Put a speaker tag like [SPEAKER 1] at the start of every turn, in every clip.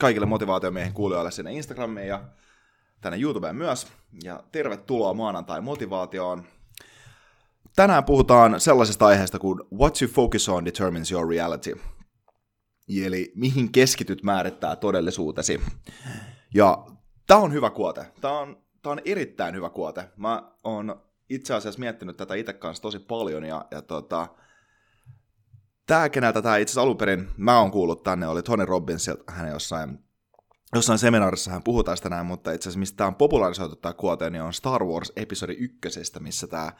[SPEAKER 1] kaikille motivaatiomiehen kuulijoille sinne Instagramiin ja tänne YouTubeen myös. Ja tervetuloa maanantai motivaatioon. Tänään puhutaan sellaisesta aiheesta kuin What you focus on determines your reality. Eli mihin keskityt määrittää todellisuutesi. Ja tämä on hyvä kuote. Tämä on, tämä on erittäin hyvä kuote. Mä oon itse asiassa miettinyt tätä itse kanssa tosi paljon ja, ja tota, Tämä, keneltä tämä itse asiassa alun perin mä oon kuullut tänne, oli Tony Robbins, hänen jossain, jossain seminaarissa hän puhuu tästä näin, mutta itse asiassa mistä tämä on popularisoitu tämä kuote, niin on Star Wars episodi ykkösestä, missä tämä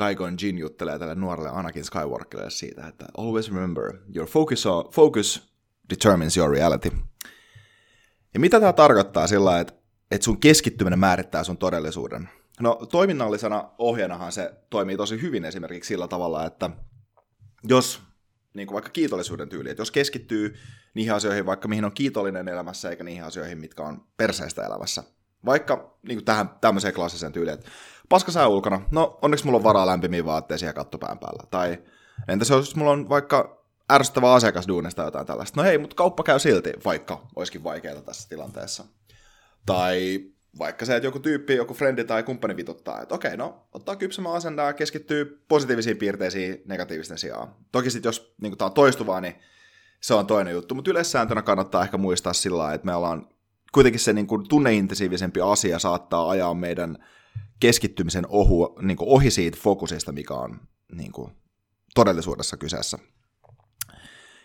[SPEAKER 1] Qui-Gon Jinn juttelee tälle nuorelle Anakin Skywalkerille siitä, että always remember, your focus, on, focus determines your reality. Ja mitä tämä tarkoittaa sillä että, että sun keskittyminen määrittää sun todellisuuden? No toiminnallisena ohjeenahan se toimii tosi hyvin esimerkiksi sillä tavalla, että jos niin kuin vaikka kiitollisuuden tyyli, että jos keskittyy niihin asioihin, vaikka mihin on kiitollinen elämässä, eikä niihin asioihin, mitkä on perseistä elämässä. Vaikka niin kuin tähän tämmöiseen klassiseen tyyliin, että paska sää ulkona, no onneksi mulla on varaa lämpimiä vaatteisiin ja kattopään päällä. Tai entäs jos mulla on vaikka ärsyttävä asiakas duunista jotain tällaista. No hei, mutta kauppa käy silti, vaikka olisikin vaikeaa tässä tilanteessa. Tai vaikka se, että joku tyyppi, joku frendi tai kumppani vituttaa, että okei, no ottaa kypsämään asendaa ja keskittyy positiivisiin piirteisiin negatiivisten sijaan. Toki sitten jos niin tämä on toistuvaa, niin se on toinen juttu, mutta yleissääntönä kannattaa ehkä muistaa sillä lailla, että me ollaan kuitenkin se niin kuin tunneintensiivisempi asia saattaa ajaa meidän keskittymisen ohu, niin kuin ohi siitä fokusista, mikä on niin kuin todellisuudessa kyseessä.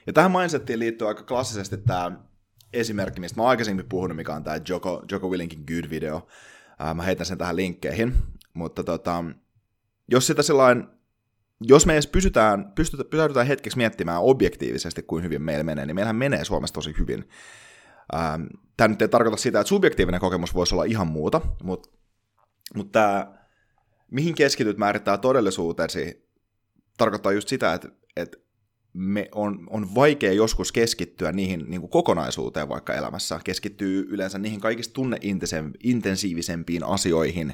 [SPEAKER 1] Ja tähän mindsettiin liittyy aika klassisesti tämä esimerkki, mistä mä oon aikaisemmin puhunut, mikä on tämä Joko, Joko Willinkin Good-video. Ää, mä heitän sen tähän linkkeihin. Mutta tota, jos sitä sellainen, jos me edes pysytään, pystytään, pysähdytään hetkeksi miettimään objektiivisesti, kuin hyvin meillä menee, niin meillähän menee Suomessa tosi hyvin. Tämä nyt ei tarkoita sitä, että subjektiivinen kokemus voisi olla ihan muuta, mutta, mutta tämä, mihin keskityt määrittää todellisuutesi, tarkoittaa just sitä, että, että me on, on vaikea joskus keskittyä niihin niin kuin kokonaisuuteen vaikka elämässä. Keskittyy yleensä niihin kaikista tunneintensiivisempiin asioihin,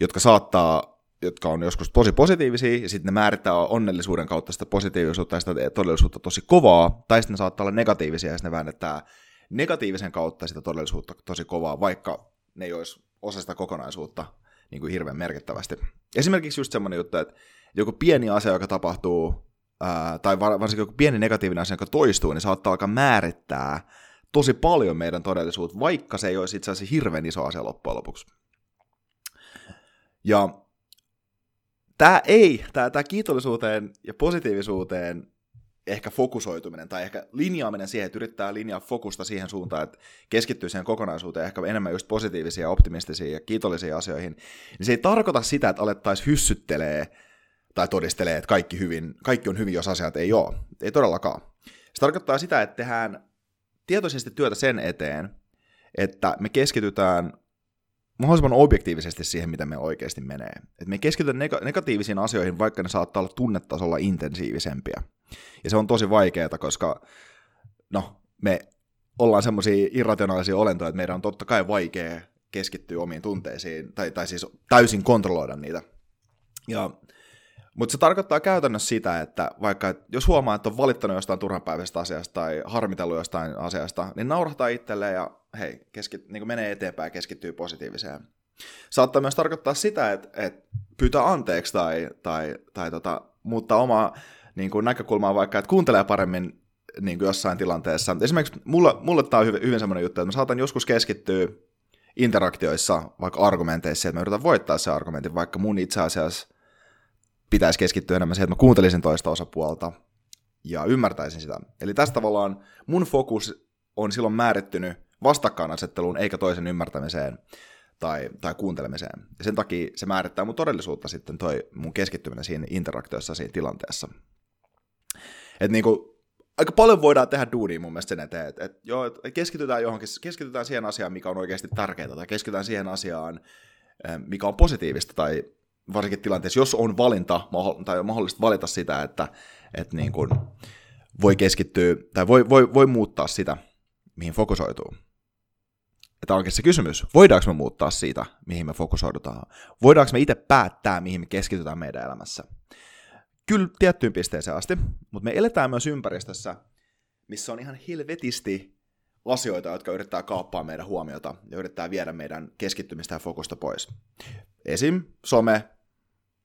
[SPEAKER 1] jotka saattaa, jotka on joskus tosi positiivisia, ja sitten ne määrittää onnellisuuden kautta sitä positiivisuutta ja sitä todellisuutta tosi kovaa, tai sitten ne saattaa olla negatiivisia, ja sitten ne väännetään negatiivisen kautta sitä todellisuutta tosi kovaa, vaikka ne ei olisi osa sitä kokonaisuutta niin kuin hirveän merkittävästi. Esimerkiksi just semmoinen juttu, että joku pieni asia, joka tapahtuu tai varsinkin joku pieni negatiivinen asia, joka toistuu, niin saattaa alkaa määrittää tosi paljon meidän todellisuutta, vaikka se ei olisi itse asiassa hirveän iso asia loppujen lopuksi. Ja tämä ei, tämä, tämä kiitollisuuteen ja positiivisuuteen ehkä fokusoituminen tai ehkä linjaaminen siihen, että yrittää linjaa fokusta siihen suuntaan, että keskittyy siihen kokonaisuuteen ehkä enemmän just positiivisia, optimistisia ja kiitollisia asioihin, niin se ei tarkoita sitä, että alettaisiin hyssyttelee tai todistelee, että kaikki, hyvin, kaikki on hyvin, jos asiat ei ole. Ei todellakaan. Se tarkoittaa sitä, että tehdään tietoisesti työtä sen eteen, että me keskitytään mahdollisimman objektiivisesti siihen, mitä me oikeasti menee. Et me keskitytään neg- negatiivisiin asioihin, vaikka ne saattaa olla tunnetasolla intensiivisempiä. Ja se on tosi vaikeaa, koska no, me ollaan semmoisia irrationaalisia olentoja, että meidän on totta kai vaikea keskittyä omiin tunteisiin, tai, tai siis täysin kontrolloida niitä. Ja Mutta se tarkoittaa käytännössä sitä, että vaikka jos huomaa, että on valittanut jostain turhanpäiväisestä asiasta tai harmitellut jostain asiasta, niin naurahtaa itselleen ja hei, keskit, niin menee eteenpäin ja keskittyy positiiviseen. Saattaa myös tarkoittaa sitä, että, että pyytää anteeksi tai, tai, tai tota, muuttaa omaa niin kuin näkökulmaa vaikka, että kuuntelee paremmin niin kuin jossain tilanteessa. Esimerkiksi mulle, mulle tämä on hyvin, hyvin semmoinen juttu, että mä saatan joskus keskittyä interaktioissa, vaikka argumenteissa, että mä yritän voittaa se argumentin, vaikka mun itse asiassa pitäisi keskittyä enemmän siihen, että mä kuuntelisin toista osapuolta ja ymmärtäisin sitä. Eli tästä tavallaan mun fokus on silloin määrittynyt vastakkainasetteluun eikä toisen ymmärtämiseen tai, tai kuuntelemiseen. Ja sen takia se määrittää mun todellisuutta sitten toi mun keskittyminen siinä interaktiossa siinä tilanteessa. Et niinku, aika paljon voidaan tehdä duunia mun mielestä sen eteen, että et, et keskitytään johonkin, keskitytään siihen asiaan, mikä on oikeasti tärkeää, tai keskitytään siihen asiaan, eh, mikä on positiivista, tai varsinkin tilanteessa, jos on valinta, tai on mahdollista valita sitä, että, että niin kuin voi keskittyä, tai voi, voi, voi muuttaa sitä, mihin fokusoituu. Että onkin se kysymys, voidaanko me muuttaa siitä, mihin me fokusoidutaan? Voidaanko me itse päättää, mihin me keskitytään meidän elämässä? Kyllä tiettyyn pisteeseen asti, mutta me eletään myös ympäristössä, missä on ihan helvetisti asioita, jotka yrittää kaappaa meidän huomiota ja yrittää viedä meidän keskittymistä ja fokusta pois. Esim. some,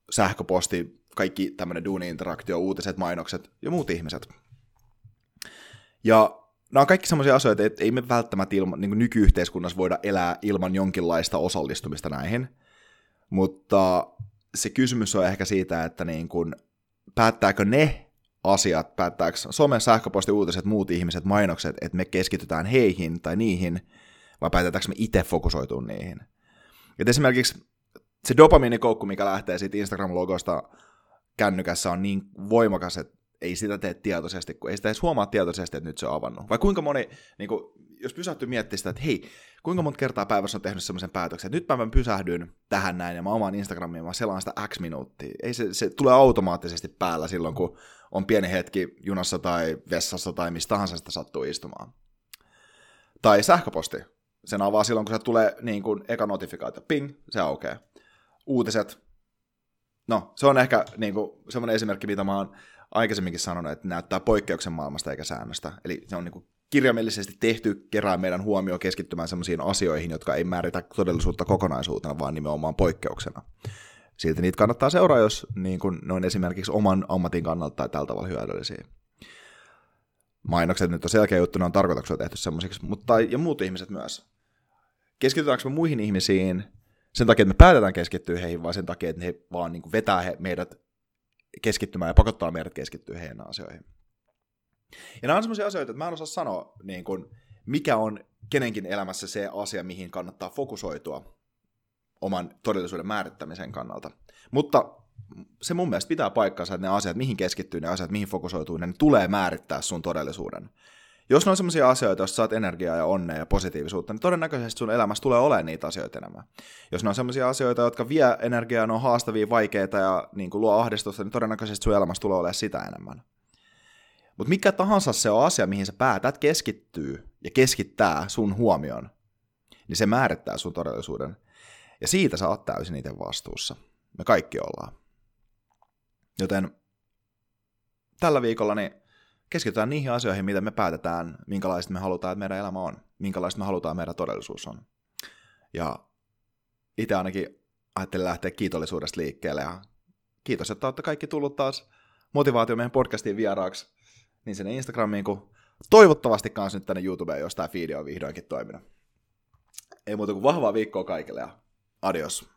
[SPEAKER 1] sähköposti, kaikki tämmöinen duuni-interaktio, uutiset, mainokset ja muut ihmiset. Ja nämä on kaikki sellaisia asioita, että ei me välttämättä ilma, niin nykyyhteiskunnassa voida elää ilman jonkinlaista osallistumista näihin. Mutta se kysymys on ehkä siitä, että niin kuin, päättääkö ne asiat, päättääkö some, sähköposti, uutiset, muut ihmiset, mainokset, että me keskitytään heihin tai niihin, vai päätetäänkö me itse fokusoitua niihin. Et esimerkiksi se dopamiinikoukku, mikä lähtee siitä Instagram-logosta kännykässä, on niin voimakas, että ei sitä tee tietoisesti, kun ei sitä edes huomaa tietoisesti, että nyt se on avannut. Vai kuinka moni, niin kuin, jos pysähtyy miettimään sitä, että hei, kuinka monta kertaa päivässä on tehnyt sellaisen päätöksen, että nyt mä pysähdyn tähän näin ja mä omaan Instagramiin mä selaan sitä X minuuttia. Ei se, se tulee automaattisesti päällä silloin, kun on pieni hetki junassa tai vessassa tai mistä tahansa sitä sattuu istumaan. Tai sähköposti. Sen avaa silloin, kun se tulee niin kuin eka notifikaatio. Ping, se aukeaa. Uutiset. No, se on ehkä niin kuin, semmoinen esimerkki, mitä mä oon aikaisemminkin sanonut, että näyttää poikkeuksen maailmasta eikä säännöstä. Eli se on niin kuin kirjaimellisesti tehty kerää meidän huomio keskittymään sellaisiin asioihin, jotka ei määritä todellisuutta kokonaisuutena, vaan nimenomaan poikkeuksena. Silti niitä kannattaa seuraa, jos niin kuin, ne on esimerkiksi oman ammatin kannalta tai tällä tavalla hyödyllisiä. Mainokset nyt on selkeä juttu, ne on tarkoituksella tehty semmoisiksi, mutta ja muut ihmiset myös. Keskitytäänkö me muihin ihmisiin sen takia, että me päätetään keskittyä heihin, vai sen takia, että he vaan niin kuin vetää he, meidät keskittymään ja pakottaa meidät keskittyä heidän asioihin. Ja nämä on sellaisia asioita, että mä en osaa sanoa, niin kuin, mikä on kenenkin elämässä se asia, mihin kannattaa fokusoitua oman todellisuuden määrittämisen kannalta. Mutta se mun mielestä pitää paikkansa, että ne asiat, mihin keskittyy, ne asiat, mihin fokusoituu, ne tulee määrittää sun todellisuuden. Jos ne on sellaisia asioita, joissa saat energiaa ja onnea ja positiivisuutta, niin todennäköisesti sun elämässä tulee olemaan niitä asioita enemmän. Jos ne on sellaisia asioita, jotka vie energiaa, ne on haastavia, vaikeita ja niin kuin luo ahdistusta, niin todennäköisesti sun elämässä tulee olemaan sitä enemmän. Mutta mikä tahansa se on asia, mihin sä päätät keskittyy ja keskittää sun huomion, niin se määrittää sun todellisuuden. Ja siitä sä oot täysin itse vastuussa. Me kaikki ollaan. Joten tällä viikolla niin keskitytään niihin asioihin, mitä me päätetään, minkälaista me halutaan, että meidän elämä on, minkälaista me halutaan, että meidän todellisuus on. Ja itse ainakin ajattelin lähteä kiitollisuudesta liikkeelle ja kiitos, että olette kaikki tullut taas motivaatio meidän podcastiin vieraaksi niin sinne Instagramiin kuin toivottavasti kanssa nyt tänne YouTubeen, jos tämä feed on vihdoinkin toiminut. Ei muuta kuin vahvaa viikkoa kaikille ja adios.